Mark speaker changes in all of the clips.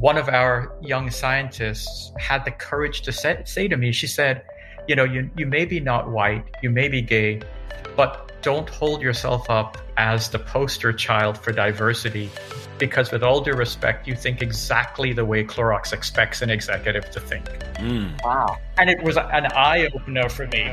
Speaker 1: one of our young scientists had the courage to say, say to me, she said, you know, you, you may be not white, you may be gay, but don't hold yourself up as the poster child for diversity because with all due respect you think exactly the way Clorox expects an executive to think.
Speaker 2: Mm. Wow.
Speaker 1: And it was an eye opener for me.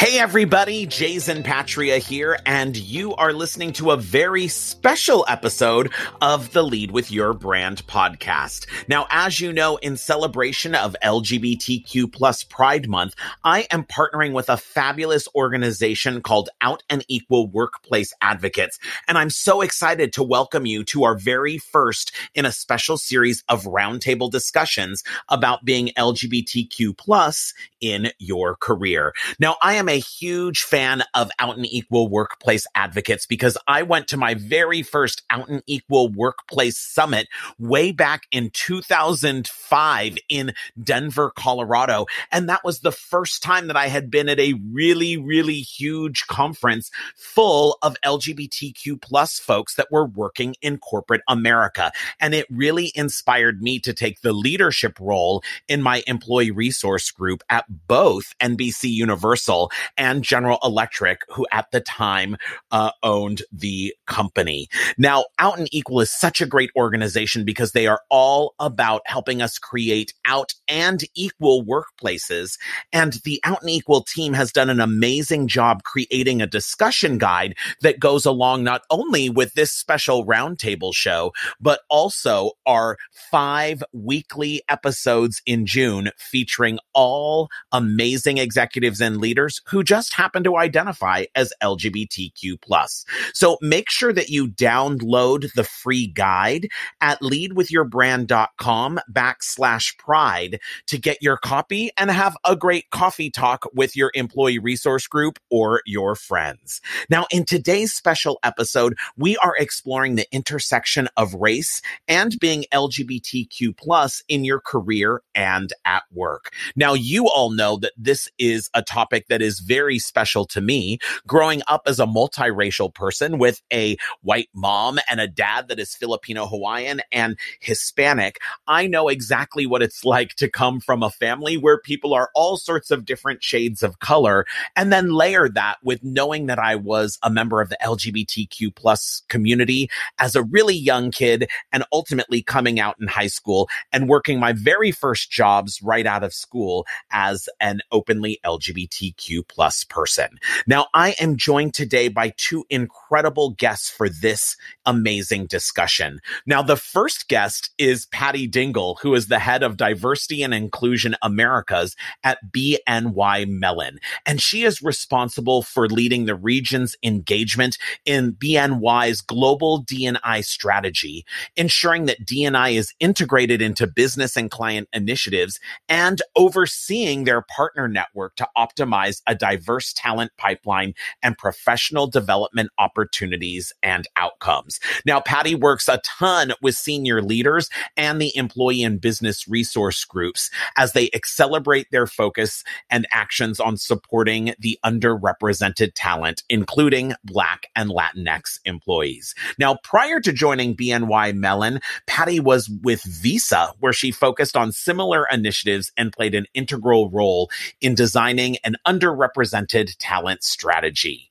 Speaker 2: Hey everybody, Jason Patria here, and you are listening to a very special episode of the Lead with Your Brand podcast. Now, as you know, in celebration of LGBTQ plus Pride Month, I am partnering with a fabulous organization called Out and Equal Workplace Advocates, and I'm so excited to welcome you to our very first in a special series of roundtable discussions about being LGBTQ plus in your career. Now, I am a huge fan of Out and Equal Workplace Advocates because I went to my very first Out and Equal Workplace Summit way back in 2005 in Denver, Colorado. And that was the first time that I had been at a really, really huge conference full of LGBTQ plus folks that were working in corporate America. And it really inspired me to take the leadership role in my employee resource group at both NBC Universal and General Electric, who at the time uh, owned the company. Now, Out and Equal is such a great organization because they are all about helping us create out and equal workplaces. And the Out and Equal team has done an amazing job creating a discussion guide that goes along not only with this special roundtable show, but also our five weekly episodes in June featuring all amazing executives and leaders who just happen to identify as LGBTQ plus. So make sure that you download the free guide at leadwithyourbrand.com backslash pride to get your copy and have a great coffee talk with your employee resource group or your friends. Now, in today's special episode, we are exploring the intersection of race and being LGBTQ plus in your career and at work. Now, you all know that this is a topic that is very very special to me growing up as a multiracial person with a white mom and a dad that is Filipino Hawaiian and Hispanic. I know exactly what it's like to come from a family where people are all sorts of different shades of color and then layer that with knowing that I was a member of the LGBTQ plus community as a really young kid and ultimately coming out in high school and working my very first jobs right out of school as an openly LGBTQ plus person. Now, I am joined today by two incredible guests for this amazing discussion. Now, the first guest is Patty Dingle, who is the head of Diversity and Inclusion Americas at BNY Mellon. And she is responsible for leading the region's engagement in BNY's global DNI strategy, ensuring that DNI is integrated into business and client initiatives and overseeing their partner network to optimize a diverse talent pipeline and professional development opportunities and outcomes. Now, Patty works a ton with senior leaders and the employee and business resource groups as they accelerate their focus and actions on supporting the underrepresented talent, including Black and Latinx employees. Now, prior to joining BNY Mellon, Patty was with Visa, where she focused on similar initiatives and played an integral role in designing an underrepresented talent strategy.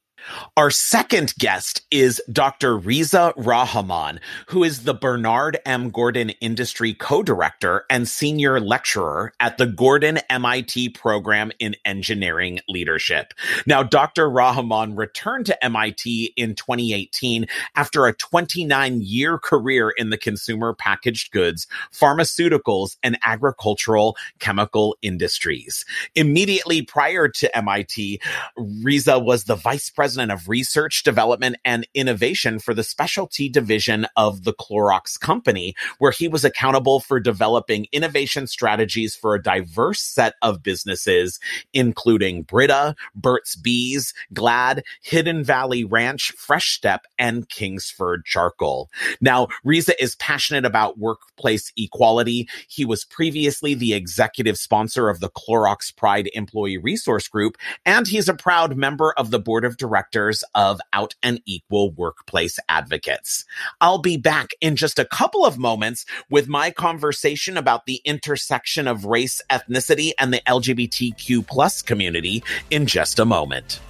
Speaker 2: Our second guest is Dr. Reza Rahaman, who is the Bernard M. Gordon Industry Co-Director and Senior Lecturer at the Gordon MIT Program in Engineering Leadership. Now, Dr. Rahaman returned to MIT in 2018 after a 29 year career in the consumer packaged goods, pharmaceuticals, and agricultural chemical industries. Immediately prior to MIT, Reza was the vice president president of research, development, and innovation for the specialty division of the Clorox company, where he was accountable for developing innovation strategies for a diverse set of businesses, including Brita, Burt's Bees, Glad, Hidden Valley Ranch, Fresh Step, and Kingsford Charcoal. Now, Reza is passionate about workplace equality. He was previously the executive sponsor of the Clorox Pride Employee Resource Group, and he's a proud member of the board of directors directors of Out and Equal Workplace Advocates. I'll be back in just a couple of moments with my conversation about the intersection of race, ethnicity, and the LGBTQ plus community in just a moment.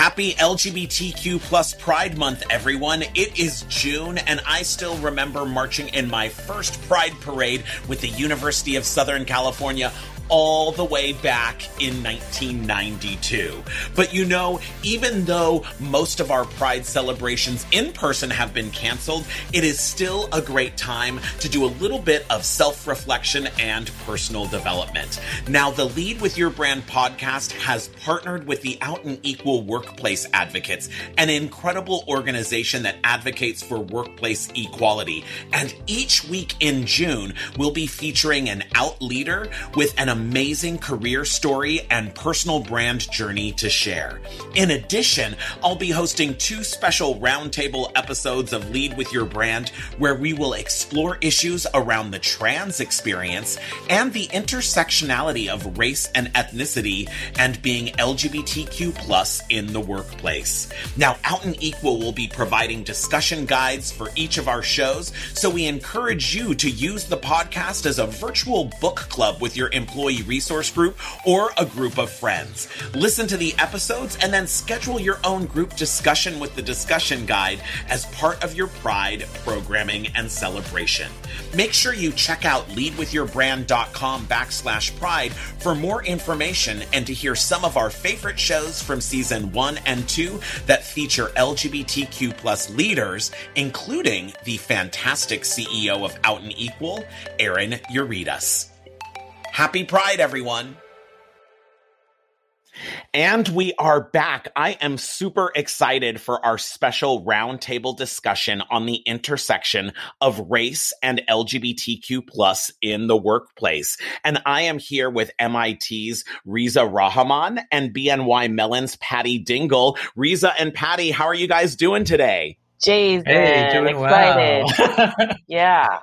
Speaker 2: Happy LGBTQ plus Pride Month, everyone. It is June, and I still remember marching in my first Pride parade with the University of Southern California all the way back in 1992. But you know, even though most of our Pride celebrations in person have been canceled, it is still a great time to do a little bit of self reflection and personal development. Now, the Lead with Your Brand podcast has partnered with the Out and Equal Workplace Advocates, an incredible organization that advocates for workplace equality. And each week in June, we'll be featuring an out leader with an amazing career story and personal brand journey to share. In addition, I'll be hosting two special roundtable episodes of Lead with Your Brand where we will explore issues around the trans experience and the intersectionality of race and ethnicity and being LGBTQ plus in the workplace. Now, Out and Equal will be providing discussion guides for each of our shows, so we encourage you to use the podcast as a virtual book club with your employees employee resource group or a group of friends. Listen to the episodes and then schedule your own group discussion with the discussion guide as part of your Pride programming and celebration. Make sure you check out leadwithyourbrand.com backslash pride for more information and to hear some of our favorite shows from season one and two that feature LGBTQ plus leaders, including the fantastic CEO of Out and Equal, Erin Uritus. Happy Pride, everyone. And we are back. I am super excited for our special roundtable discussion on the intersection of race and LGBTQ plus in the workplace. And I am here with MIT's Reza Rahaman and BNY Mellon's Patty Dingle. Reza and Patty, how are you guys doing today?
Speaker 3: Jason, hey, doing excited. Well. yeah.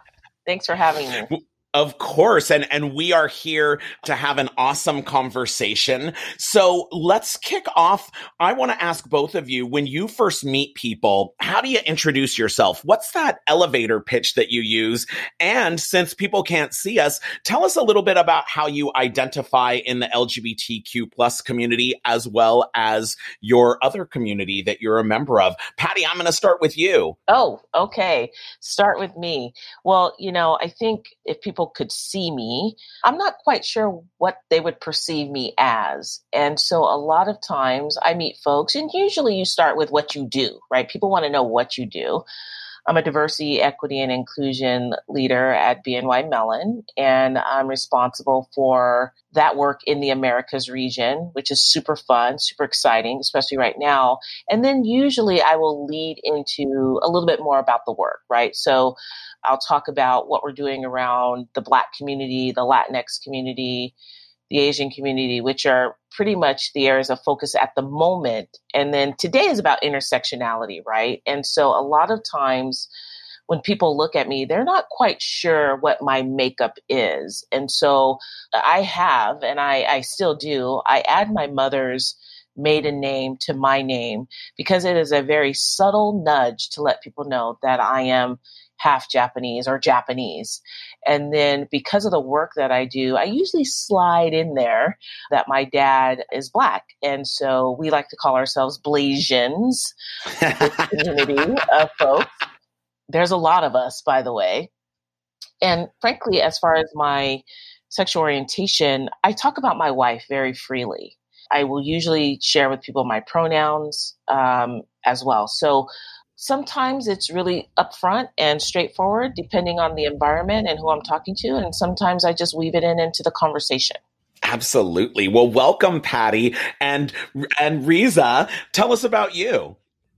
Speaker 3: Thanks for having me.
Speaker 2: Of course. And, and we are here to have an awesome conversation. So let's kick off. I want to ask both of you when you first meet people, how do you introduce yourself? What's that elevator pitch that you use? And since people can't see us, tell us a little bit about how you identify in the LGBTQ plus community as well as your other community that you're a member of. Patty, I'm going to start with you.
Speaker 3: Oh, okay. Start with me. Well, you know, I think if people could see me, I'm not quite sure what they would perceive me as. And so a lot of times I meet folks, and usually you start with what you do, right? People want to know what you do. I'm a diversity, equity, and inclusion leader at BNY Mellon, and I'm responsible for that work in the Americas region, which is super fun, super exciting, especially right now. And then usually I will lead into a little bit more about the work, right? So I'll talk about what we're doing around the Black community, the Latinx community, the Asian community, which are pretty much the areas of focus at the moment. And then today is about intersectionality, right? And so a lot of times when people look at me, they're not quite sure what my makeup is. And so I have, and I, I still do, I add my mother's maiden name to my name because it is a very subtle nudge to let people know that I am half Japanese or Japanese. And then because of the work that I do, I usually slide in there that my dad is black. And so we like to call ourselves Blasians, community of folks. There's a lot of us, by the way. And frankly, as far as my sexual orientation, I talk about my wife very freely. I will usually share with people my pronouns um, as well. So sometimes it's really upfront and straightforward, depending on the environment and who I'm talking to. And sometimes I just weave it in into the conversation.
Speaker 2: Absolutely. Well, welcome, Patty and and Reza. Tell us about you.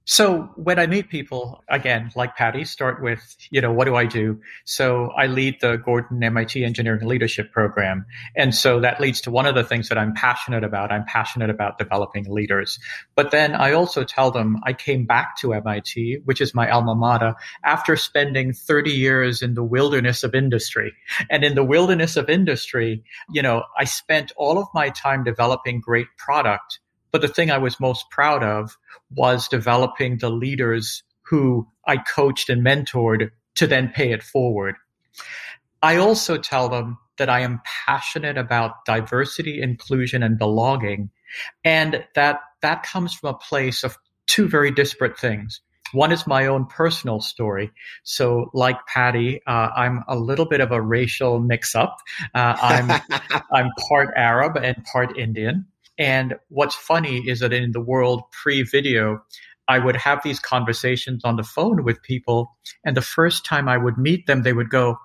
Speaker 1: So when I meet people, again, like Patty, start with, you know, what do I do? So I lead the Gordon MIT Engineering Leadership Program. And so that leads to one of the things that I'm passionate about. I'm passionate about developing leaders. But then I also tell them I came back to MIT, which is my alma mater, after spending 30 years in the wilderness of industry. And in the wilderness of industry, you know, I spent all of my time developing great product but the thing I was most proud of was developing the leaders who I coached and mentored to then pay it forward. I also tell them that I am passionate about diversity, inclusion, and belonging, and that that comes from a place of two very disparate things. One is my own personal story. So, like Patty, uh, I'm a little bit of a racial mix-up. Uh, I'm I'm part Arab and part Indian. And what's funny is that in the world pre video, I would have these conversations on the phone with people. And the first time I would meet them, they would go,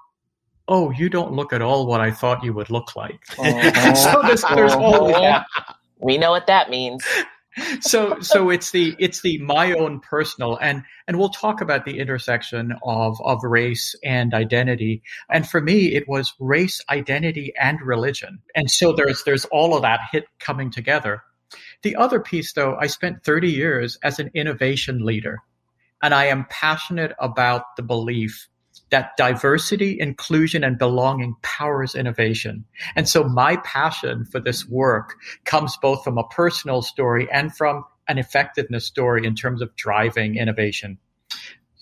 Speaker 1: Oh, you don't look at all what I thought you would look like. Uh-huh.
Speaker 3: so there's, there's uh-huh. We know what that means
Speaker 1: so so it's the it's the my own personal and and we'll talk about the intersection of of race and identity. And for me it was race identity and religion. And so there's there's all of that hit coming together. The other piece though i spent 30 years as an innovation leader and i am passionate about the belief that diversity, inclusion, and belonging powers innovation. And so my passion for this work comes both from a personal story and from an effectiveness story in terms of driving innovation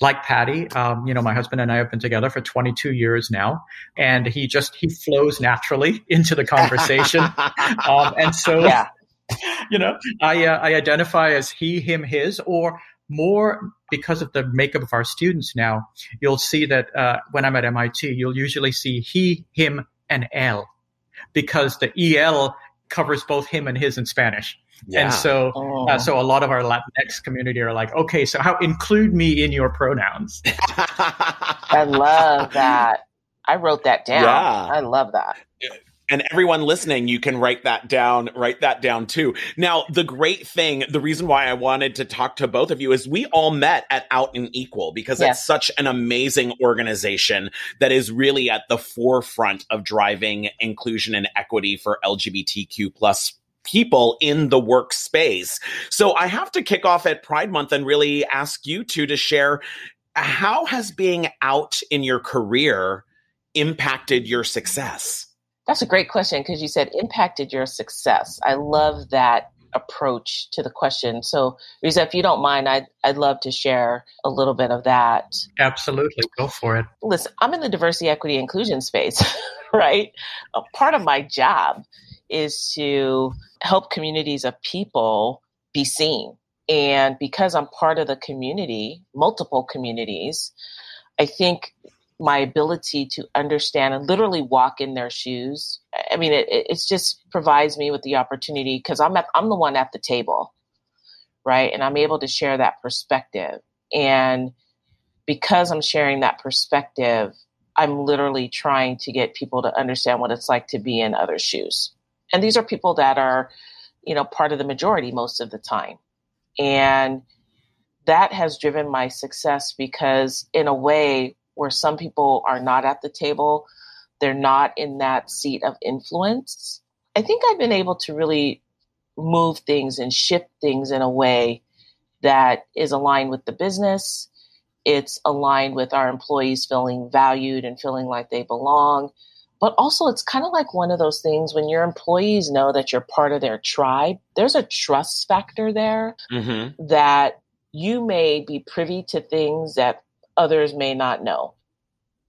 Speaker 1: like Patty, um, you know, my husband and I have been together for 22 years now, and he just he flows naturally into the conversation, um, and so yeah. you know, I uh, I identify as he, him, his, or more because of the makeup of our students now, you'll see that uh, when I'm at MIT, you'll usually see he, him, and L because the EL covers both him and his in Spanish. Yeah. And so, uh, oh. uh, so a lot of our Latinx community are like, okay, so how include me in your pronouns?
Speaker 3: I love that. I wrote that down. Yeah. I love that
Speaker 2: and everyone listening you can write that down write that down too. Now the great thing the reason why i wanted to talk to both of you is we all met at out and equal because yes. it's such an amazing organization that is really at the forefront of driving inclusion and equity for lgbtq plus people in the workspace. So i have to kick off at pride month and really ask you two to share how has being out in your career impacted your success
Speaker 3: that's a great question because you said impacted your success. I love that approach to the question. So, Reza, if you don't mind, I'd, I'd love to share a little bit of that.
Speaker 1: Absolutely. Go for it.
Speaker 3: Listen, I'm in the diversity, equity, inclusion space, right? A part of my job is to help communities of people be seen. And because I'm part of the community, multiple communities, I think my ability to understand and literally walk in their shoes. I mean, it, it just provides me with the opportunity because I'm at, I'm the one at the table, right? And I'm able to share that perspective. And because I'm sharing that perspective, I'm literally trying to get people to understand what it's like to be in other shoes. And these are people that are, you know, part of the majority most of the time. And that has driven my success because, in a way, where some people are not at the table, they're not in that seat of influence. I think I've been able to really move things and shift things in a way that is aligned with the business. It's aligned with our employees feeling valued and feeling like they belong. But also, it's kind of like one of those things when your employees know that you're part of their tribe, there's a trust factor there mm-hmm. that you may be privy to things that others may not know.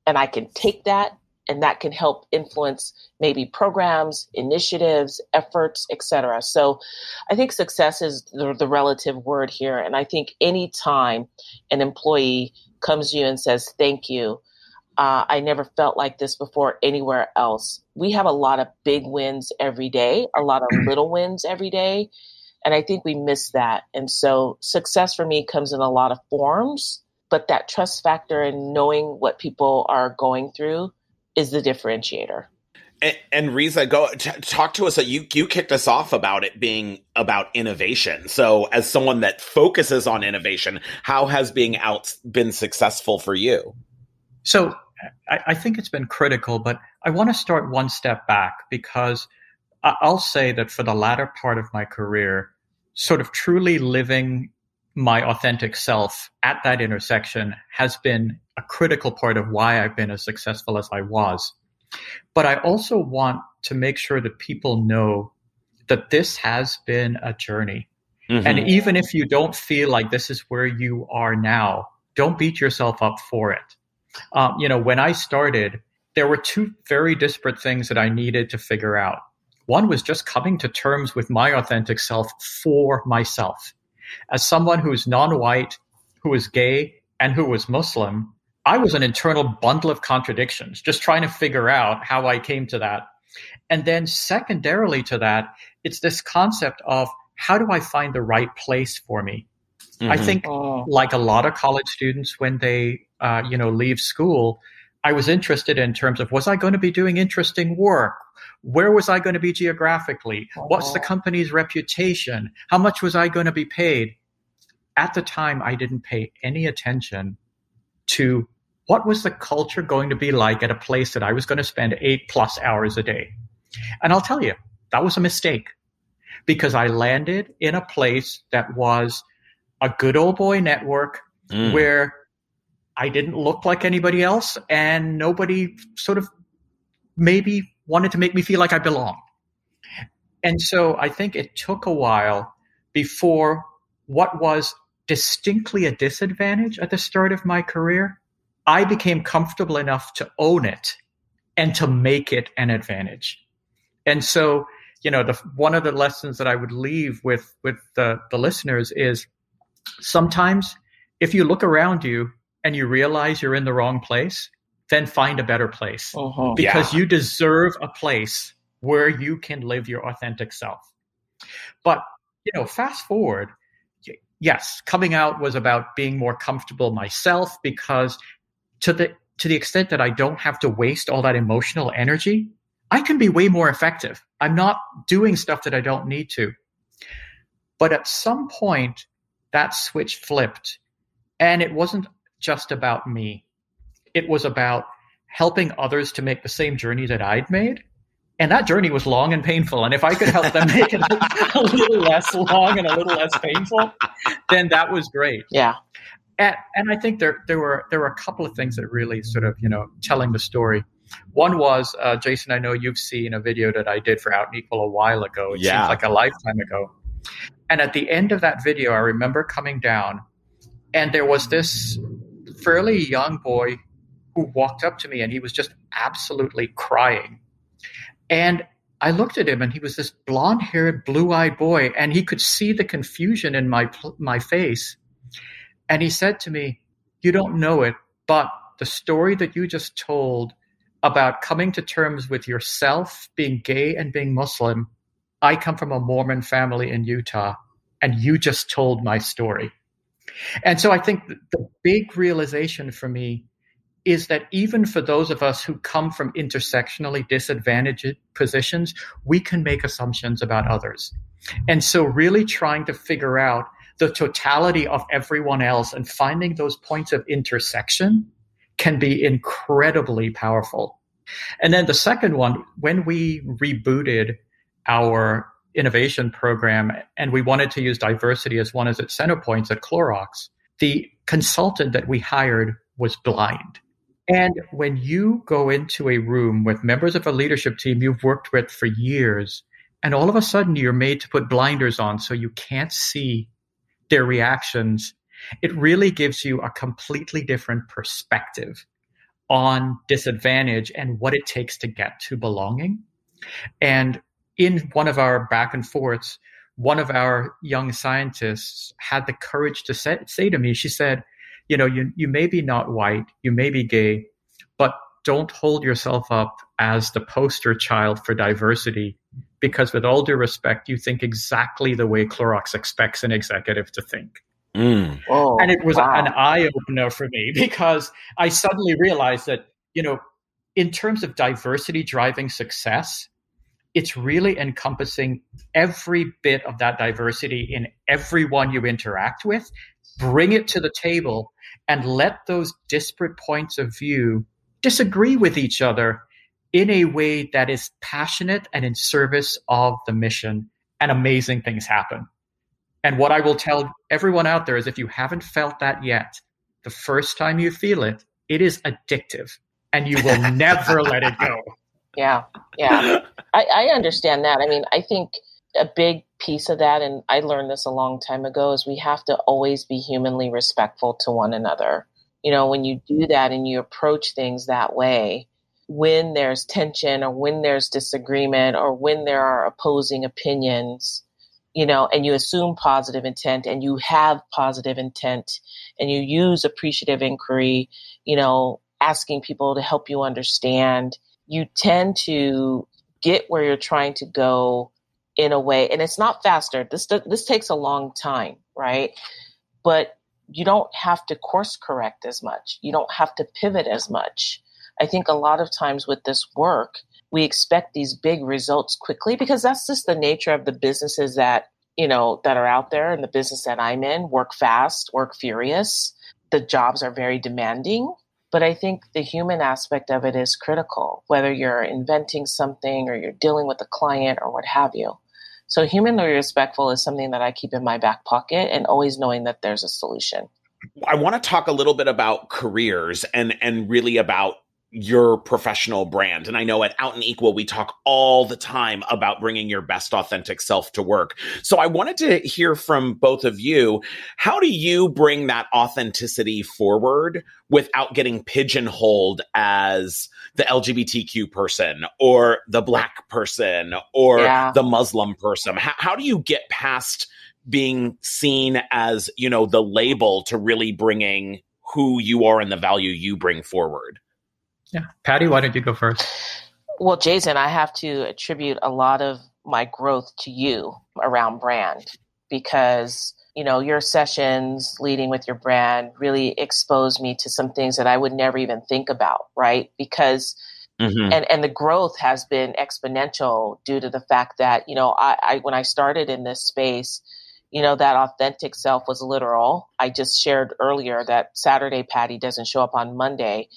Speaker 3: and I can take that and that can help influence maybe programs, initiatives, efforts, etc. So I think success is the, the, relative word here. And I think anytime an employee comes to you and says, thank you, uh, I never felt like this before anywhere else. We have a lot of big wins every day, a lot of little wins every day. And I think we miss that. And so success for me comes in a lot of forms, but that trust factor and knowing what people are going through is the differentiator.
Speaker 2: And, and Reza, go t- talk to us. You you kicked us off about it being about innovation. So, as someone that focuses on innovation, how has being out been successful for you?
Speaker 1: So, I, I think it's been critical, but I want to start one step back because I'll say that for the latter part of my career, sort of truly living my authentic self at that intersection has been a critical part of why I've been as successful as I was. But I also want to make sure that people know that this has been a journey. Mm-hmm. And even if you don't feel like this is where you are now, don't beat yourself up for it. Um, you know, when I started, there were two very disparate things that I needed to figure out. One was just coming to terms with my authentic self for myself. As someone who's non white, who is gay, and who was Muslim, I was an internal bundle of contradictions, just trying to figure out how I came to that. And then, secondarily to that, it's this concept of how do I find the right place for me? Mm-hmm. I think, oh. like a lot of college students, when they uh, you know leave school, I was interested in terms of was I going to be doing interesting work? Where was I going to be geographically? What's the oh. company's reputation? How much was I going to be paid? At the time, I didn't pay any attention to what was the culture going to be like at a place that I was going to spend eight plus hours a day. And I'll tell you, that was a mistake because I landed in a place that was a good old boy network mm. where I didn't look like anybody else and nobody sort of maybe wanted to make me feel like I belong. And so I think it took a while before what was distinctly a disadvantage at the start of my career, I became comfortable enough to own it and to make it an advantage. And so, you know, the one of the lessons that I would leave with with the, the listeners is sometimes if you look around you and you realize you're in the wrong place, then find a better place uh-huh. because yeah. you deserve a place where you can live your authentic self. But, you know, fast forward, yes, coming out was about being more comfortable myself because to the to the extent that I don't have to waste all that emotional energy, I can be way more effective. I'm not doing stuff that I don't need to. But at some point, that switch flipped. And it wasn't just about me it was about helping others to make the same journey that I'd made. And that journey was long and painful. And if I could help them make it a, little less long and a little less painful, then that was great.
Speaker 3: Yeah.
Speaker 1: And, and I think there there were there were a couple of things that really sort of you know telling the story. One was uh, Jason. I know you've seen a video that I did for Out and Equal a while ago. It yeah. seems like a lifetime ago. And at the end of that video, I remember coming down, and there was this fairly young boy who walked up to me and he was just absolutely crying. And I looked at him and he was this blonde haired, blue eyed boy, and he could see the confusion in my, my face. And he said to me, You don't know it, but the story that you just told about coming to terms with yourself, being gay, and being Muslim, I come from a Mormon family in Utah, and you just told my story. And so I think the big realization for me is that even for those of us who come from intersectionally disadvantaged positions, we can make assumptions about others. And so, really trying to figure out the totality of everyone else and finding those points of intersection can be incredibly powerful. And then the second one, when we rebooted our innovation program and we wanted to use diversity as one of its center points at Clorox, the consultant that we hired was blind. And when you go into a room with members of a leadership team you've worked with for years, and all of a sudden you're made to put blinders on so you can't see their reactions, it really gives you a completely different perspective on disadvantage and what it takes to get to belonging. And in one of our back and forths, one of our young scientists had the courage to say, say to me, she said, you know, you, you may be not white, you may be gay, but don't hold yourself up as the poster child for diversity because with all due respect, you think exactly the way Clorox expects an executive to think.
Speaker 2: Mm.
Speaker 3: Oh,
Speaker 1: and it was
Speaker 3: wow.
Speaker 1: an eye opener for me because I suddenly realized that, you know, in terms of diversity driving success, it's really encompassing every bit of that diversity in everyone you interact with, bring it to the table, and let those disparate points of view disagree with each other in a way that is passionate and in service of the mission, and amazing things happen. And what I will tell everyone out there is if you haven't felt that yet, the first time you feel it, it is addictive and you will never let it go.
Speaker 3: Yeah, yeah. I, I understand that. I mean, I think a big piece of that, and I learned this a long time ago, is we have to always be humanly respectful to one another. You know, when you do that and you approach things that way, when there's tension or when there's disagreement or when there are opposing opinions, you know, and you assume positive intent and you have positive intent and you use appreciative inquiry, you know, asking people to help you understand, you tend to get where you're trying to go in a way and it's not faster. This this takes a long time right? But you don't have to course correct as much. You don't have to pivot as much. I think a lot of times with this work we expect these big results quickly because that's just the nature of the businesses that you know that are out there and the business that i'm in work fast work furious. The jobs are very demanding but I think the human aspect of it is critical, whether you're inventing something or you're dealing with a client or what have you. So, humanly respectful is something that I keep in my back pocket and always knowing that there's a solution.
Speaker 2: I want to talk a little bit about careers and and really about your professional brand. And I know at Out and Equal, we talk all the time about bringing your best authentic self to work. So I wanted to hear from both of you. How do you bring that authenticity forward without getting pigeonholed as the LGBTQ person or the black person or yeah. the Muslim person? How, how do you get past being seen as, you know, the label to really bringing who you are and the value you bring forward?
Speaker 1: Yeah. Patty, why don't you go first?
Speaker 3: Well, Jason, I have to attribute a lot of my growth to you around brand because, you know, your sessions leading with your brand really exposed me to some things that I would never even think about, right? Because Mm-hmm. and and the growth has been exponential due to the fact that you know I, I, when I started in this space, you know that authentic self was literal. I just shared earlier that Saturday Patty doesn't show up on Monday,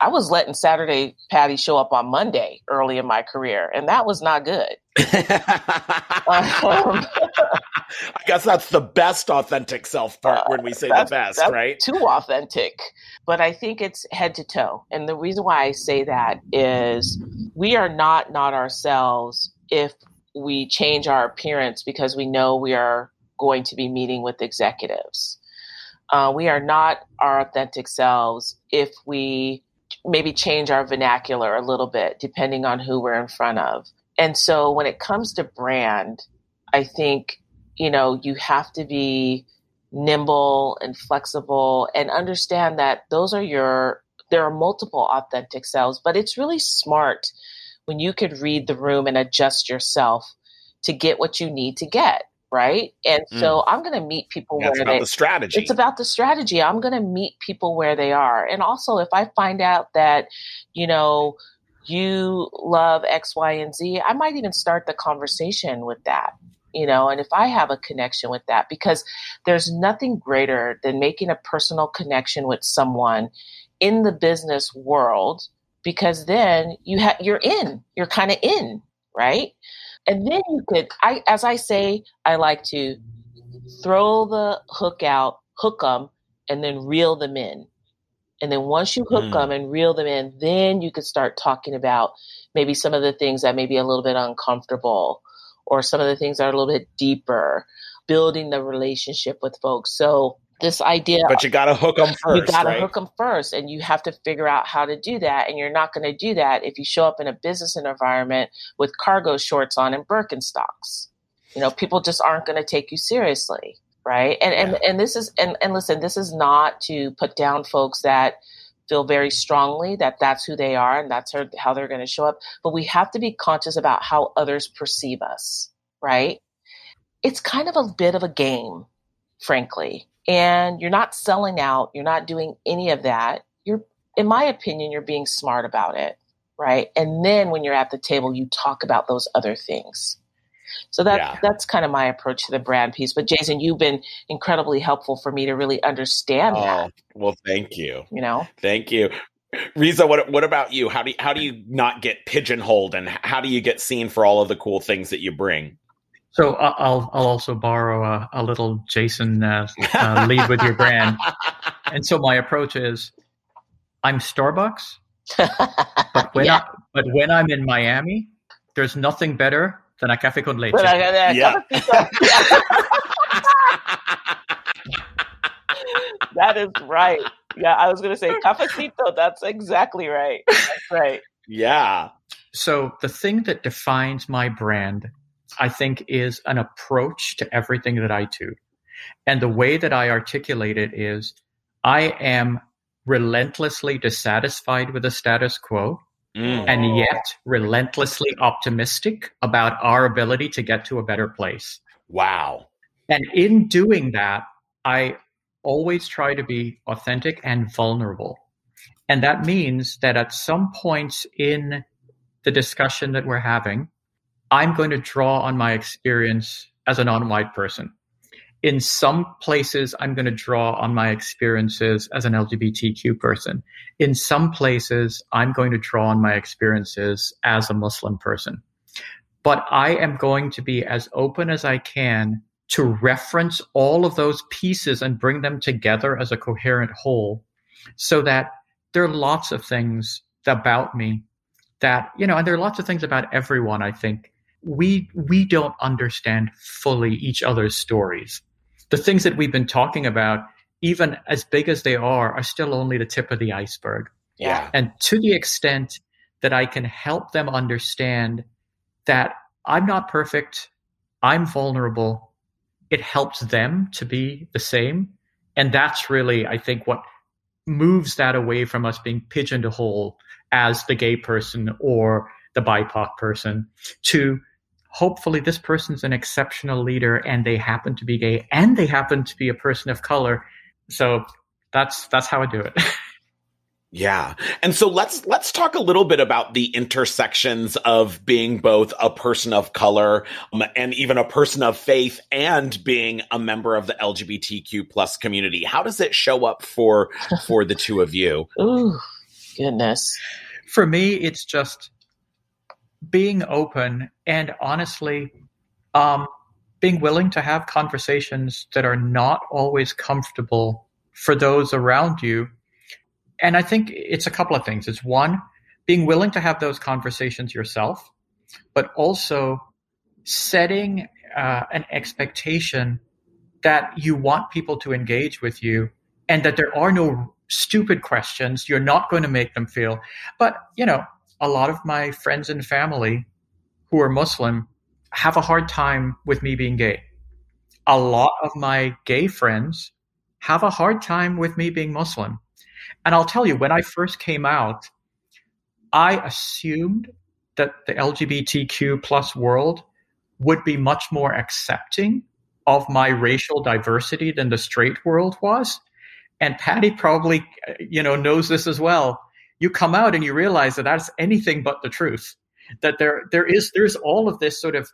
Speaker 3: I was letting Saturday Patty show up on Monday early in my career, and that was not good. um,
Speaker 2: I guess that's the best authentic self part when we say the best, right?
Speaker 3: Too authentic. But I think it's head to toe. And the reason why I say that is we are not not ourselves if we change our appearance because we know we are going to be meeting with executives. Uh, we are not our authentic selves if we maybe change our vernacular a little bit depending on who we're in front of. And so when it comes to brand, I think, you know, you have to be nimble and flexible and understand that those are your, there are multiple authentic selves, but it's really smart when you could read the room and adjust yourself to get what you need to get right? And mm. so I'm going to meet people
Speaker 2: yeah,
Speaker 3: where
Speaker 2: about
Speaker 3: they.
Speaker 2: The strategy.
Speaker 3: It's about the strategy. I'm going to meet people where they are, and also if I find out that, you know, you love X, Y, and Z, I might even start the conversation with that. You know, and if I have a connection with that, because there's nothing greater than making a personal connection with someone in the business world, because then you have you're in, you're kind of in, right? And then you could, I, as I say, I like to throw the hook out, hook them, and then reel them in. And then once you hook mm. them and reel them in, then you could start talking about maybe some of the things that may be a little bit uncomfortable or some of the things that are a little bit deeper, building the relationship with folks. So this idea
Speaker 2: but you got to hook them first
Speaker 3: you got to
Speaker 2: right?
Speaker 3: hook them first and you have to figure out how to do that and you're not going to do that if you show up in a business environment with cargo shorts on and birkenstocks. You know people just aren't going to take you seriously right? And and, and this is and, and listen this is not to put down folks that feel very strongly that that's who they are and that's how they're going to show up but we have to be conscious about how others perceive us right? It's kind of a bit of a game frankly and you're not selling out, you're not doing any of that. You're, in my opinion, you're being smart about it, right? And then when you're at the table, you talk about those other things. So that yeah. that's kind of my approach to the brand piece. But Jason, you've been incredibly helpful for me to really understand oh, that.
Speaker 2: Well, thank you.
Speaker 3: You know,
Speaker 2: thank you. Reza, what what about you? How do you, how do you not get pigeonholed, and how do you get seen for all of the cool things that you bring?
Speaker 1: So I'll I'll also borrow a, a little Jason uh, uh, lead with your brand, and so my approach is, I'm Starbucks, but when yeah. I, but when I'm in Miami, there's nothing better than a cafe con leche.
Speaker 2: yeah.
Speaker 3: that is right. Yeah, I was going to say cafecito. That's exactly right. That's right.
Speaker 2: Yeah.
Speaker 1: So the thing that defines my brand I think is an approach to everything that I do. And the way that I articulate it is I am relentlessly dissatisfied with the status quo mm. and yet relentlessly optimistic about our ability to get to a better place.
Speaker 2: Wow.
Speaker 1: And in doing that, I always try to be authentic and vulnerable. And that means that at some points in the discussion that we're having, I'm going to draw on my experience as a non white person. In some places, I'm going to draw on my experiences as an LGBTQ person. In some places, I'm going to draw on my experiences as a Muslim person. But I am going to be as open as I can to reference all of those pieces and bring them together as a coherent whole so that there are lots of things about me that, you know, and there are lots of things about everyone, I think, we we don't understand fully each other's stories. The things that we've been talking about, even as big as they are, are still only the tip of the iceberg.
Speaker 2: Yeah.
Speaker 1: And to the extent that I can help them understand that I'm not perfect, I'm vulnerable, it helps them to be the same. And that's really, I think, what moves that away from us being pigeonholed as the gay person or the BIPOC person to hopefully this person's an exceptional leader and they happen to be gay and they happen to be a person of color. So that's that's how I do it.
Speaker 2: Yeah. And so let's let's talk a little bit about the intersections of being both a person of color um, and even a person of faith and being a member of the LGBTQ plus community. How does it show up for for the two of you?
Speaker 3: Ooh, goodness.
Speaker 1: For me, it's just being open and honestly um, being willing to have conversations that are not always comfortable for those around you. And I think it's a couple of things. It's one, being willing to have those conversations yourself, but also setting uh, an expectation that you want people to engage with you and that there are no stupid questions. You're not going to make them feel, but you know, a lot of my friends and family who are Muslim have a hard time with me being gay. A lot of my gay friends have a hard time with me being Muslim. And I'll tell you, when I first came out, I assumed that the LGBTQ plus world would be much more accepting of my racial diversity than the straight world was. And Patty probably, you know, knows this as well you come out and you realize that that's anything but the truth. That there there is there's all of this sort of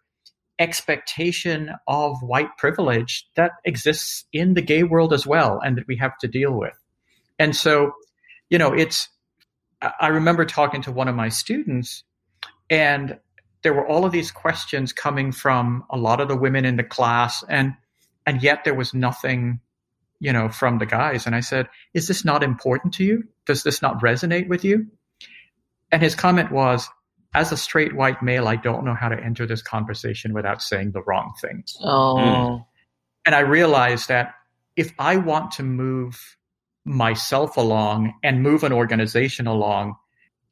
Speaker 1: expectation of white privilege that exists in the gay world as well, and that we have to deal with. And so, you know, it's. I remember talking to one of my students, and there were all of these questions coming from a lot of the women in the class, and and yet there was nothing you know, from the guys. And I said, Is this not important to you? Does this not resonate with you? And his comment was, As a straight white male, I don't know how to enter this conversation without saying the wrong thing.
Speaker 3: Oh. Mm.
Speaker 1: And I realized that if I want to move myself along and move an organization along,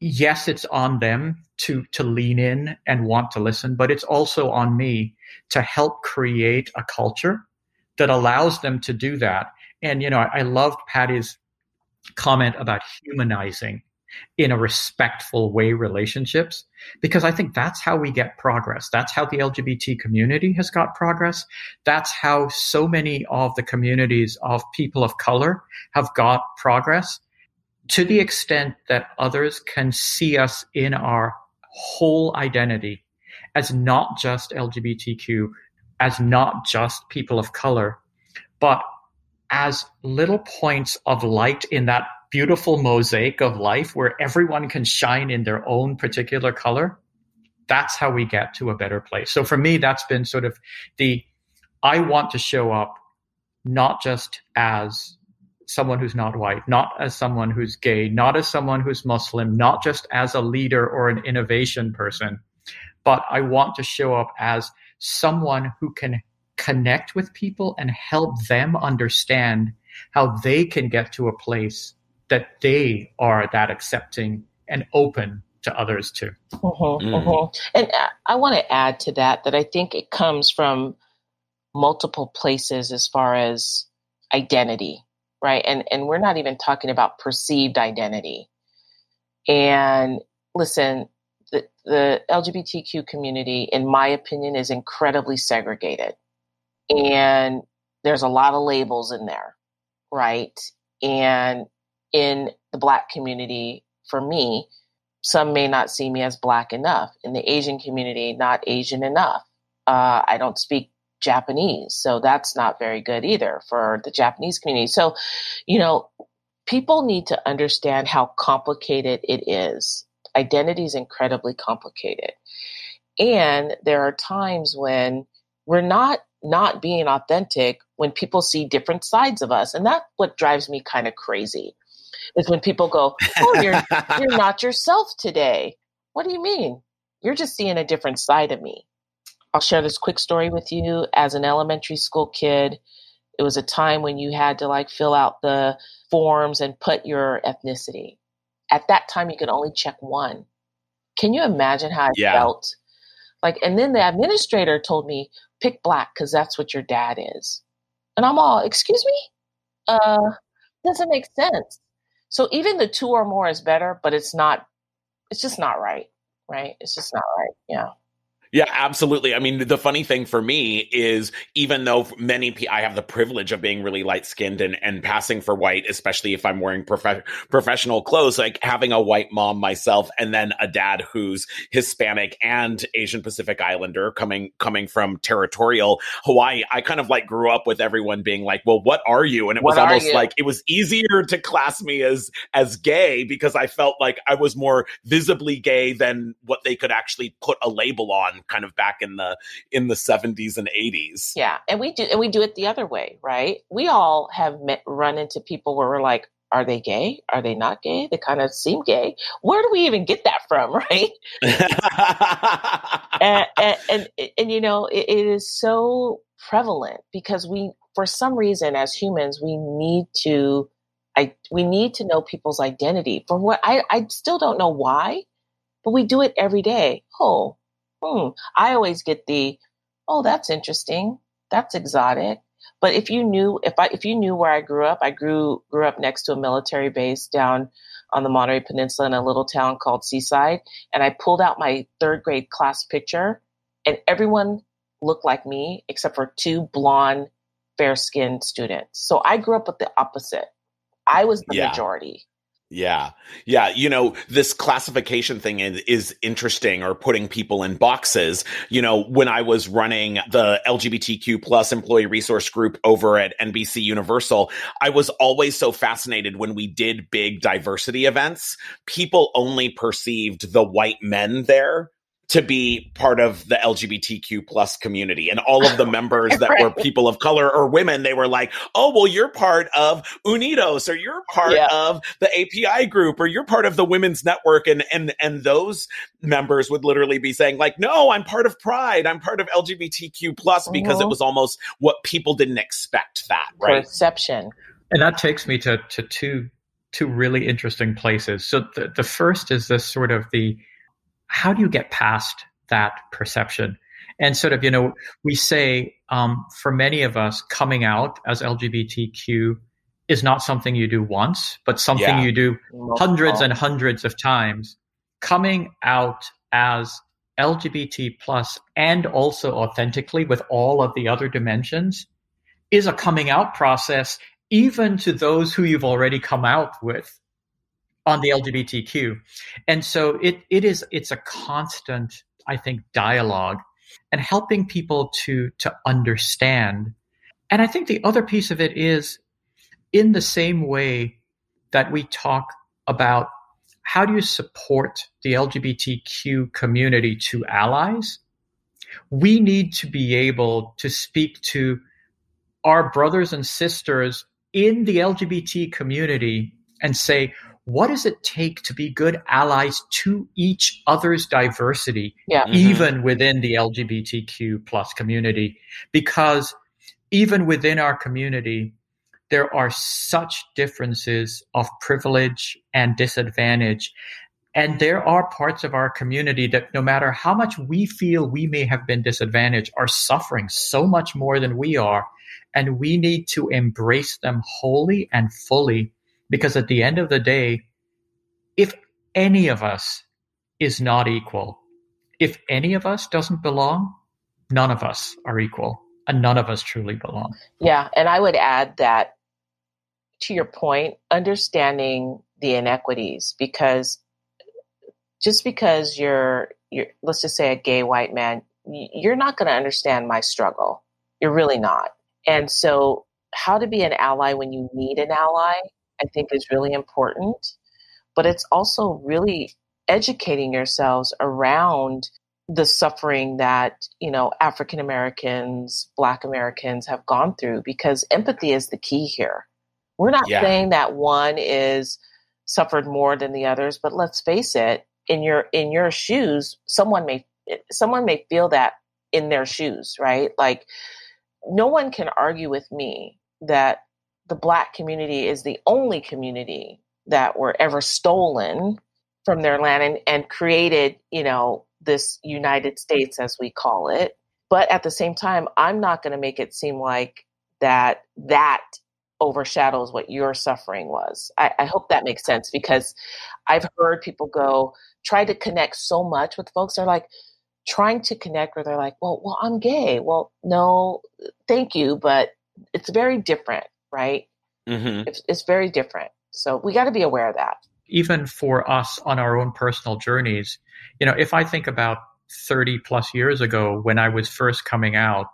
Speaker 1: yes, it's on them to to lean in and want to listen, but it's also on me to help create a culture that allows them to do that. And you know, I, I loved Patty's comment about humanizing in a respectful way relationships because I think that's how we get progress. That's how the LGBT community has got progress. That's how so many of the communities of people of color have got progress to the extent that others can see us in our whole identity as not just LGBTQ, as not just people of color, but as little points of light in that beautiful mosaic of life where everyone can shine in their own particular color, that's how we get to a better place. So for me, that's been sort of the I want to show up not just as someone who's not white, not as someone who's gay, not as someone who's Muslim, not just as a leader or an innovation person, but I want to show up as someone who can connect with people and help them understand how they can get to a place that they are that accepting and open to others too.
Speaker 3: Mm-hmm, mm. mm-hmm. And I want to add to that that I think it comes from multiple places as far as identity, right? And and we're not even talking about perceived identity. And listen, the, the LGBTQ community, in my opinion, is incredibly segregated. And there's a lot of labels in there, right? And in the black community, for me, some may not see me as black enough. In the Asian community, not Asian enough. Uh, I don't speak Japanese, so that's not very good either for the Japanese community. So, you know, people need to understand how complicated it is. Identity is incredibly complicated. And there are times when we're not not being authentic when people see different sides of us. And that's what drives me kind of crazy is when people go, "Oh, you're you're not yourself today." What do you mean? You're just seeing a different side of me. I'll share this quick story with you. As an elementary school kid, it was a time when you had to like fill out the forms and put your ethnicity. At that time, you could only check one. Can you imagine how I yeah. felt? Like, and then the administrator told me, pick black because that's what your dad is. And I'm all, excuse me? Uh, doesn't make sense. So even the two or more is better, but it's not, it's just not right. Right. It's just not right. Yeah.
Speaker 2: Yeah, absolutely. I mean, the funny thing for me is even though many I have the privilege of being really light skinned and, and passing for white, especially if I'm wearing prof- professional clothes, like having a white mom myself and then a dad who's Hispanic and Asian Pacific Islander coming, coming from territorial Hawaii. I kind of like grew up with everyone being like, well, what are you? And it what was almost like it was easier to class me as, as gay because I felt like I was more visibly gay than what they could actually put a label on kind of back in the in the 70s and 80s.
Speaker 3: Yeah, and we do and we do it the other way, right? We all have met, run into people where we're like, are they gay? Are they not gay? They kind of seem gay. Where do we even get that from, right? and, and, and, and you know, it, it is so prevalent because we, for some reason, as humans, we need to I we need to know people's identity. For what I, I still don't know why, but we do it every day. Oh, hmm, I always get the, oh, that's interesting. That's exotic. But if you knew, if I, if you knew where I grew up, I grew, grew up next to a military base down on the Monterey Peninsula in a little town called Seaside. And I pulled out my third grade class picture and everyone looked like me except for two blonde, fair skinned students. So I grew up with the opposite. I was the yeah. majority.
Speaker 2: Yeah. Yeah. You know, this classification thing is, is, interesting or putting people in boxes. You know, when I was running the LGBTQ plus employee resource group over at NBC Universal, I was always so fascinated when we did big diversity events. People only perceived the white men there to be part of the LGBTQ plus community and all of the members that right. were people of color or women, they were like, oh, well, you're part of Unidos or you're part yeah. of the API group or you're part of the women's network. And, and, and those members would literally be saying like, no, I'm part of pride. I'm part of LGBTQ plus because mm-hmm. it was almost what people didn't expect that, right?
Speaker 3: Perception.
Speaker 1: And that takes me to, to two, two really interesting places. So the, the first is this sort of the, how do you get past that perception? And sort of, you know, we say um, for many of us, coming out as LGBTQ is not something you do once, but something yeah. you do hundreds and hundreds of times. Coming out as LGBT plus and also authentically with all of the other dimensions is a coming out process, even to those who you've already come out with on the LGBTQ. And so it it is it's a constant, I think, dialogue and helping people to to understand. And I think the other piece of it is in the same way that we talk about how do you support the LGBTQ community to allies, we need to be able to speak to our brothers and sisters in the LGBT community and say, what does it take to be good allies to each other's diversity, yeah. mm-hmm. even within the LGBTQ plus community? Because even within our community, there are such differences of privilege and disadvantage. And there are parts of our community that no matter how much we feel we may have been disadvantaged are suffering so much more than we are. And we need to embrace them wholly and fully because at the end of the day, if any of us is not equal, if any of us doesn't belong, none of us are equal and none of us truly belong.
Speaker 3: Yeah. And I would add that to your point, understanding the inequities because just because you're, you're let's just say a gay white man, you're not going to understand my struggle. You're really not. And so, how to be an ally when you need an ally I think is really important. But it's also really educating yourselves around the suffering that you know African Americans, Black Americans have gone through because empathy is the key here. We're not yeah. saying that one is suffered more than the others, but let's face it, in your in your shoes, someone may someone may feel that in their shoes, right? Like no one can argue with me that the black community is the only community that were ever stolen from their land and, and created, you know, this United States as we call it. But at the same time, I'm not going to make it seem like that that overshadows what your suffering was. I, I, hope that makes sense because I've heard people go try to connect so much with folks. They're like trying to connect where they're like, well, well, I'm gay. Well, no, thank you, but it's very different right? Mm-hmm. It's, it's very different. So we got to be aware of that.
Speaker 1: Even for us on our own personal journeys, you know, if I think about 30 plus years ago when I was first coming out,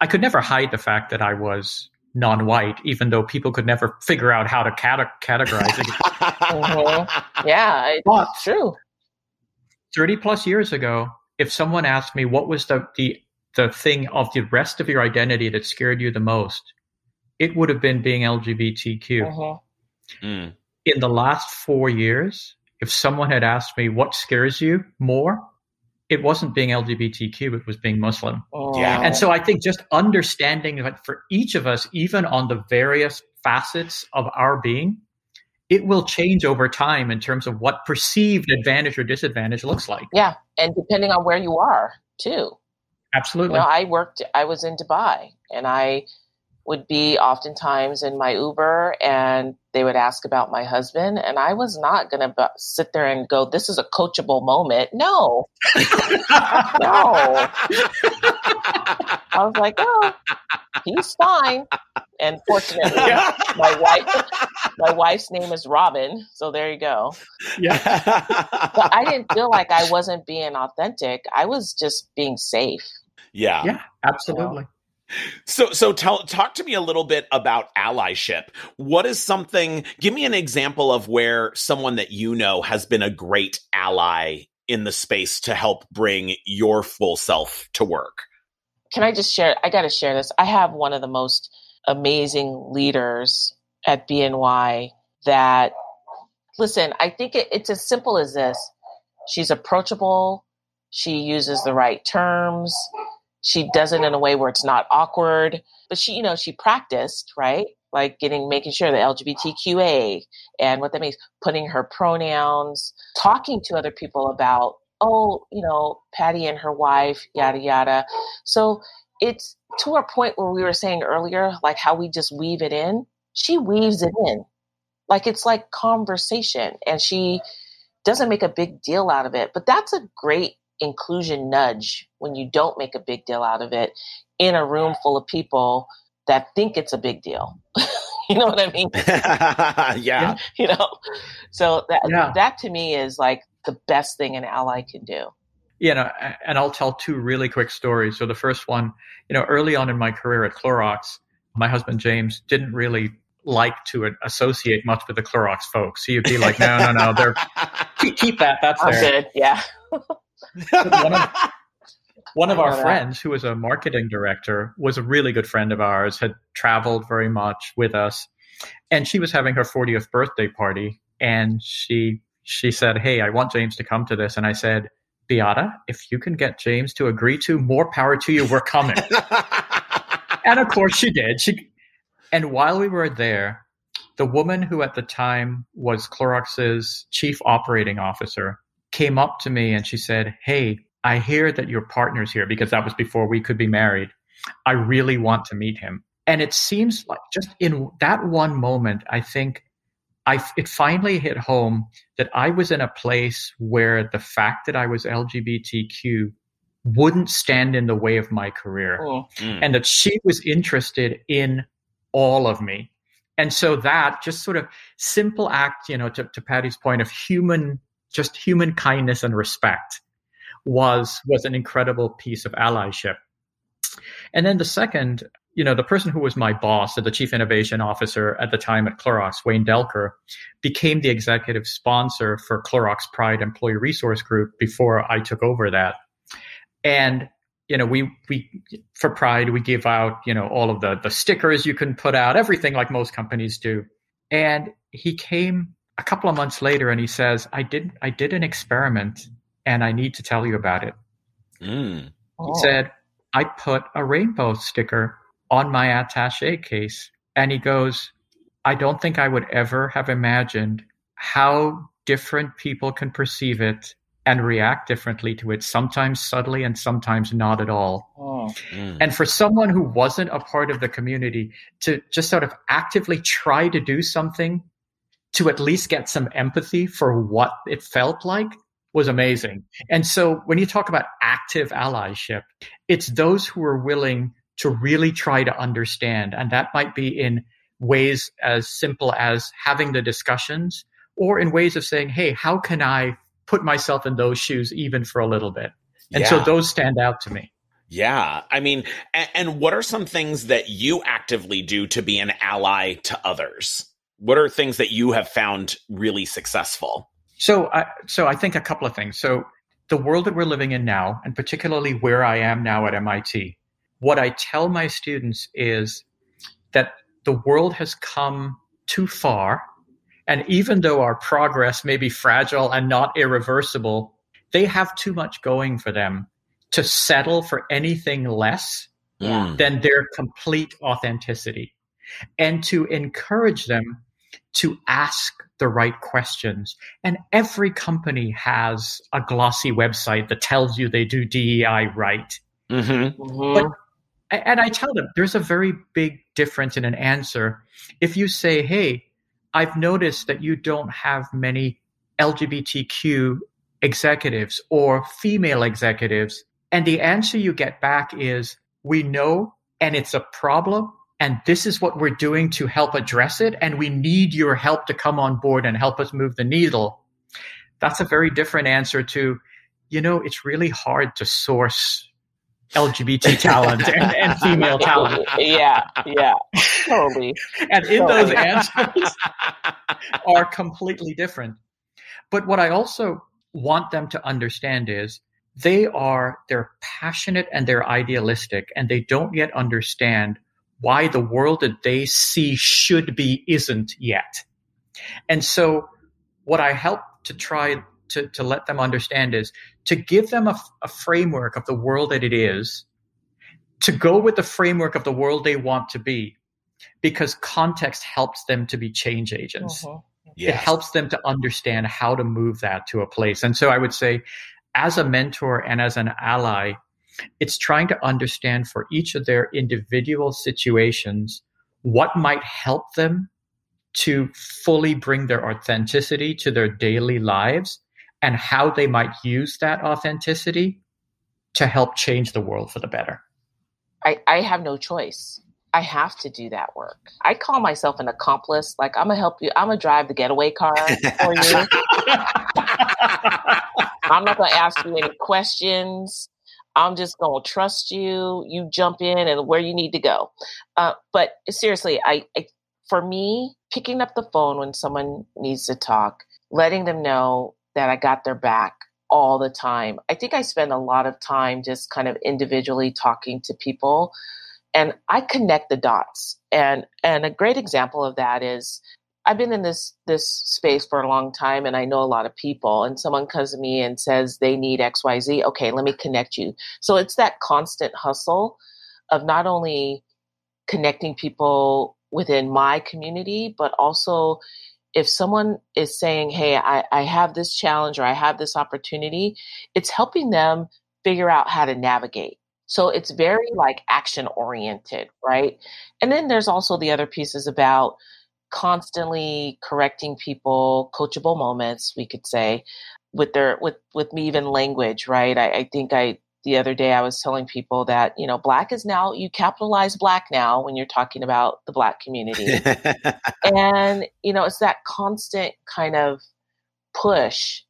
Speaker 1: I could never hide the fact that I was non-white, even though people could never figure out how to cate- categorize it.
Speaker 3: mm-hmm. Yeah, it's but true.
Speaker 1: 30 plus years ago, if someone asked me what was the, the the thing of the rest of your identity that scared you the most, it would have been being LGBTQ. Uh-huh. Mm. In the last four years, if someone had asked me what scares you more, it wasn't being LGBTQ, it was being Muslim. Oh. Yeah. And so I think just understanding that for each of us, even on the various facets of our being, it will change over time in terms of what perceived advantage or disadvantage looks like.
Speaker 3: Yeah. And depending on where you are, too.
Speaker 1: Absolutely.
Speaker 3: You know, I worked, I was in Dubai and I would be oftentimes in my Uber and they would ask about my husband. And I was not going to sit there and go, this is a coachable moment. No, no. I was like, oh, he's fine. And fortunately, my wife, my wife's name is Robin. So there you go. Yeah. but I didn't feel like I wasn't being authentic. I was just being safe.
Speaker 2: Yeah.
Speaker 1: Yeah, absolutely. You know?
Speaker 2: So, so tell, talk to me a little bit about allyship. What is something, give me an example of where someone that you know has been a great ally in the space to help bring your full self to work?
Speaker 3: Can I just share? I got to share this. I have one of the most amazing leaders at BNY that, listen, I think it, it's as simple as this. She's approachable. She uses the right terms. She does it in a way where it's not awkward. But she, you know, she practiced, right? Like getting, making sure the LGBTQA and what that means, putting her pronouns, talking to other people about, oh, you know, Patty and her wife, yada, yada. So it's to our point where we were saying earlier, like how we just weave it in. She weaves it in. Like it's like conversation and she doesn't make a big deal out of it. But that's a great inclusion nudge when you don't make a big deal out of it in a room full of people that think it's a big deal. you know what I mean?
Speaker 2: yeah.
Speaker 3: You know, so that yeah. that to me is like the best thing an ally can do.
Speaker 1: You uh, know, and I'll tell two really quick stories. So the first one, you know, early on in my career at Clorox, my husband James didn't really like to associate much with the Clorox folks. He would be like, "No, no, no, they're keep, keep that. That's
Speaker 3: I'm
Speaker 1: there."
Speaker 3: Good. Yeah.
Speaker 1: One of, one of our that. friends, who was a marketing director, was a really good friend of ours. Had traveled very much with us, and she was having her 40th birthday party, and she she said, "Hey, I want James to come to this," and I said. Beata, if you can get James to agree to, more power to you. We're coming. and of course she did. She and while we were there, the woman who at the time was Clorox's chief operating officer came up to me and she said, Hey, I hear that your partner's here because that was before we could be married. I really want to meet him. And it seems like just in that one moment, I think I, it finally hit home that I was in a place where the fact that I was LGBTQ wouldn't stand in the way of my career oh. mm. and that she was interested in all of me. And so that just sort of simple act, you know, to, to Patty's point of human, just human kindness and respect was, was an incredible piece of allyship. And then the second, you know, the person who was my boss, at the chief innovation officer at the time at Clorox, Wayne Delker, became the executive sponsor for Clorox Pride Employee Resource Group before I took over that. And you know, we we for Pride we give out you know all of the the stickers you can put out, everything like most companies do. And he came a couple of months later and he says, "I did I did an experiment and I need to tell you about it." Mm. Oh. He said, "I put a rainbow sticker on my attaché case," and he goes, "I don't think I would ever have imagined how different people can perceive it and react differently to it, sometimes subtly and sometimes not at all. Oh. Mm. And for someone who wasn't a part of the community to just sort of actively try to do something to at least get some empathy for what it felt like was amazing. And so when you talk about active allyship, it's those who are willing to really try to understand. And that might be in ways as simple as having the discussions or in ways of saying, Hey, how can I put myself in those shoes even for a little bit. And yeah. so those stand out to me.
Speaker 2: Yeah. I mean, and, and, what are some things that you actively do to be an ally to others? What are things that you have found really successful?
Speaker 1: So, I, so I think a couple of things. So, the world that we're living in now, and particularly where I am now at MIT, what I tell my students is that the world has come too far and even though our progress may be fragile and not irreversible, they have too much going for them to settle for anything less yeah. than their complete authenticity and to encourage them to ask the right questions. And every company has a glossy website that tells you they do DEI right. Mm-hmm. Mm-hmm. But, and I tell them there's a very big difference in an answer. If you say, hey, I've noticed that you don't have many LGBTQ executives or female executives. And the answer you get back is, we know, and it's a problem. And this is what we're doing to help address it. And we need your help to come on board and help us move the needle. That's a very different answer to, you know, it's really hard to source LGBT talent and, and, female talent.
Speaker 3: Yeah, yeah, totally.
Speaker 1: and in totally. those answers are completely different. But what I also want them to understand is they are they're passionate and they're idealistic and they don't yet understand why the world that they see should be isn't yet. And so what I help to try to, to let them understand is to give them a, a framework of the world that it is, to go with the framework of the world they want to be, because context helps them to be change agents. Uh-huh. Yes. It helps them to understand how to move that to a place. And so I would say, as a mentor and as an ally, it's trying to understand for each of their individual situations what might help them to fully bring their authenticity to their daily lives and how they might use that authenticity to help change the world for the better.
Speaker 3: I, I have no choice. I have to do that work. I call myself an accomplice. Like I'm gonna help you. I'm gonna drive the getaway car for you. I'm not gonna ask you any questions. I'm just gonna trust you. You jump in and where you need to go. Uh, but seriously, I, I for me, picking up the phone when someone needs to talk, letting them know that I got their back all the time. I think I spend a lot of time just kind of individually talking to people and I connect the dots. And and a great example of that is I've been in this this space for a long time and I know a lot of people and someone comes to me and says they need XYZ, okay, let me connect you. So it's that constant hustle of not only connecting people within my community, but also if someone is saying, Hey, I, I have this challenge or I have this opportunity, it's helping them figure out how to navigate. So it's very like action oriented, right? And then there's also the other pieces about constantly correcting people, coachable moments, we could say, with their with with me even language, right? I, I think I the other day I was telling people that, you know, black is now, you capitalize black now when you're talking about the black community. and, you know, it's that constant kind of push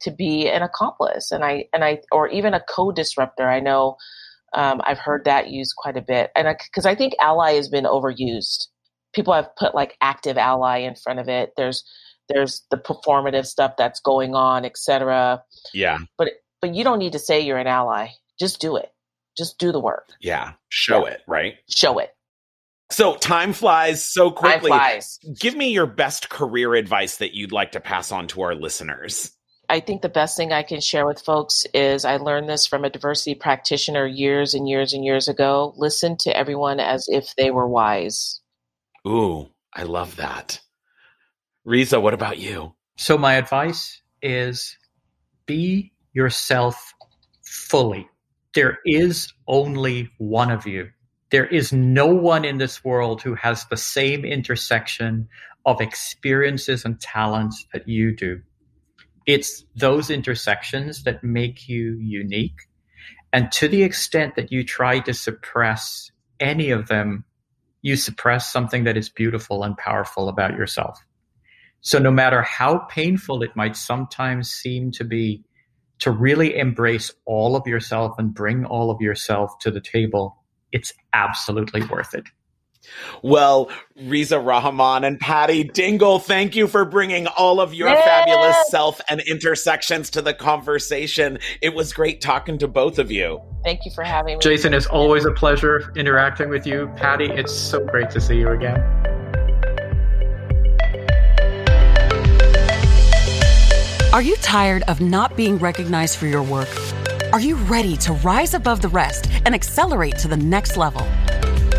Speaker 3: to be an accomplice. And I, and I, or even a co-disruptor. I know um, I've heard that used quite a bit. And because I, I think ally has been overused. People have put like active ally in front of it. There's, there's the performative stuff that's going on, etc.
Speaker 2: Yeah.
Speaker 3: But but you don't need to say you're an ally. Just do it. Just do the work.
Speaker 2: Yeah. Show yeah. it, right?
Speaker 3: Show it.
Speaker 2: So time flies so quickly.
Speaker 3: Time flies.
Speaker 2: Give me your best career advice that you'd like to pass on to our listeners.
Speaker 3: I think the best thing I can share with folks is I learned this from a diversity practitioner years and years and years ago. Listen to everyone as if they were wise.
Speaker 2: Ooh, I love that. Reza, what about you?
Speaker 1: So, my advice is be yourself fully. There is only one of you. There is no one in this world who has the same intersection of experiences and talents that you do. It's those intersections that make you unique. And to the extent that you try to suppress any of them, you suppress something that is beautiful and powerful about yourself. So no matter how painful it might sometimes seem to be to really embrace all of yourself and bring all of yourself to the table, it's absolutely worth it.
Speaker 2: Well, Reza Rahaman and Patty Dingle, thank you for bringing all of your fabulous self and intersections to the conversation. It was great talking to both of you.
Speaker 3: Thank you for having me.
Speaker 1: Jason, it's always a pleasure interacting with you. Patty, it's so great to see you again.
Speaker 4: Are you tired of not being recognized for your work? Are you ready to rise above the rest and accelerate to the next level?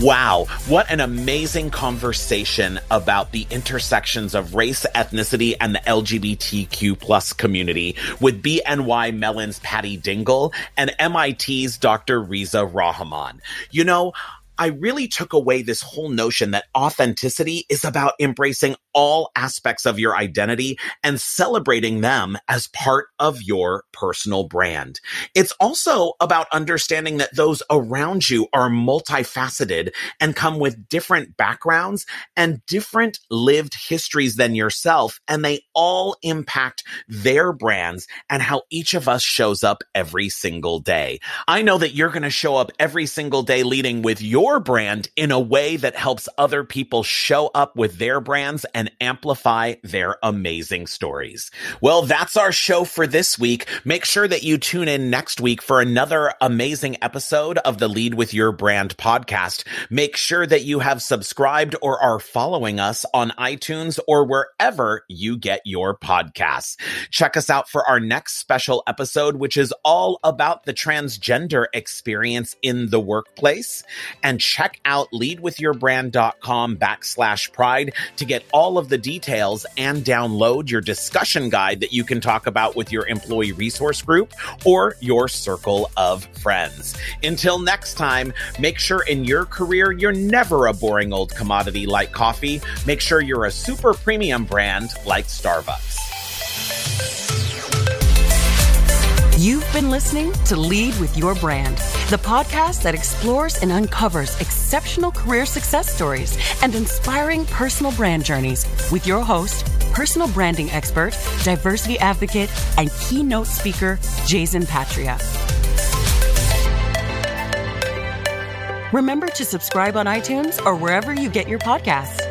Speaker 2: Wow, what an amazing conversation about the intersections of race, ethnicity, and the LGBTQ plus community with BNY Mellon's Patty Dingle and MIT's Dr. Reza Rahaman. You know, I really took away this whole notion that authenticity is about embracing all aspects of your identity and celebrating them as part of your personal brand. It's also about understanding that those around you are multifaceted and come with different backgrounds and different lived histories than yourself. And they all impact their brands and how each of us shows up every single day. I know that you're going to show up every single day leading with your brand in a way that helps other people show up with their brands and amplify their amazing stories. Well, that's our show for this week. Make sure that you tune in next week for another amazing episode of the Lead with Your Brand podcast. Make sure that you have subscribed or are following us on iTunes or wherever you get your podcasts. Check us out for our next special episode, which is all about the transgender experience in the workplace. And check out leadwithyourbrand.com backslash pride to get all of the details and download your discussion guide that you can talk about with your employee resource group or your circle of friends. Until next time, make sure in your career you're never a boring old commodity like coffee. Make sure you're a super premium brand like Starbucks.
Speaker 4: You've been listening to Lead with Your Brand, the podcast that explores and uncovers exceptional career success stories and inspiring personal brand journeys with your host, personal branding expert, diversity advocate, and keynote speaker, Jason Patria. Remember to subscribe on iTunes or wherever you get your podcasts.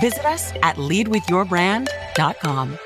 Speaker 4: Visit us at leadwithyourbrand.com.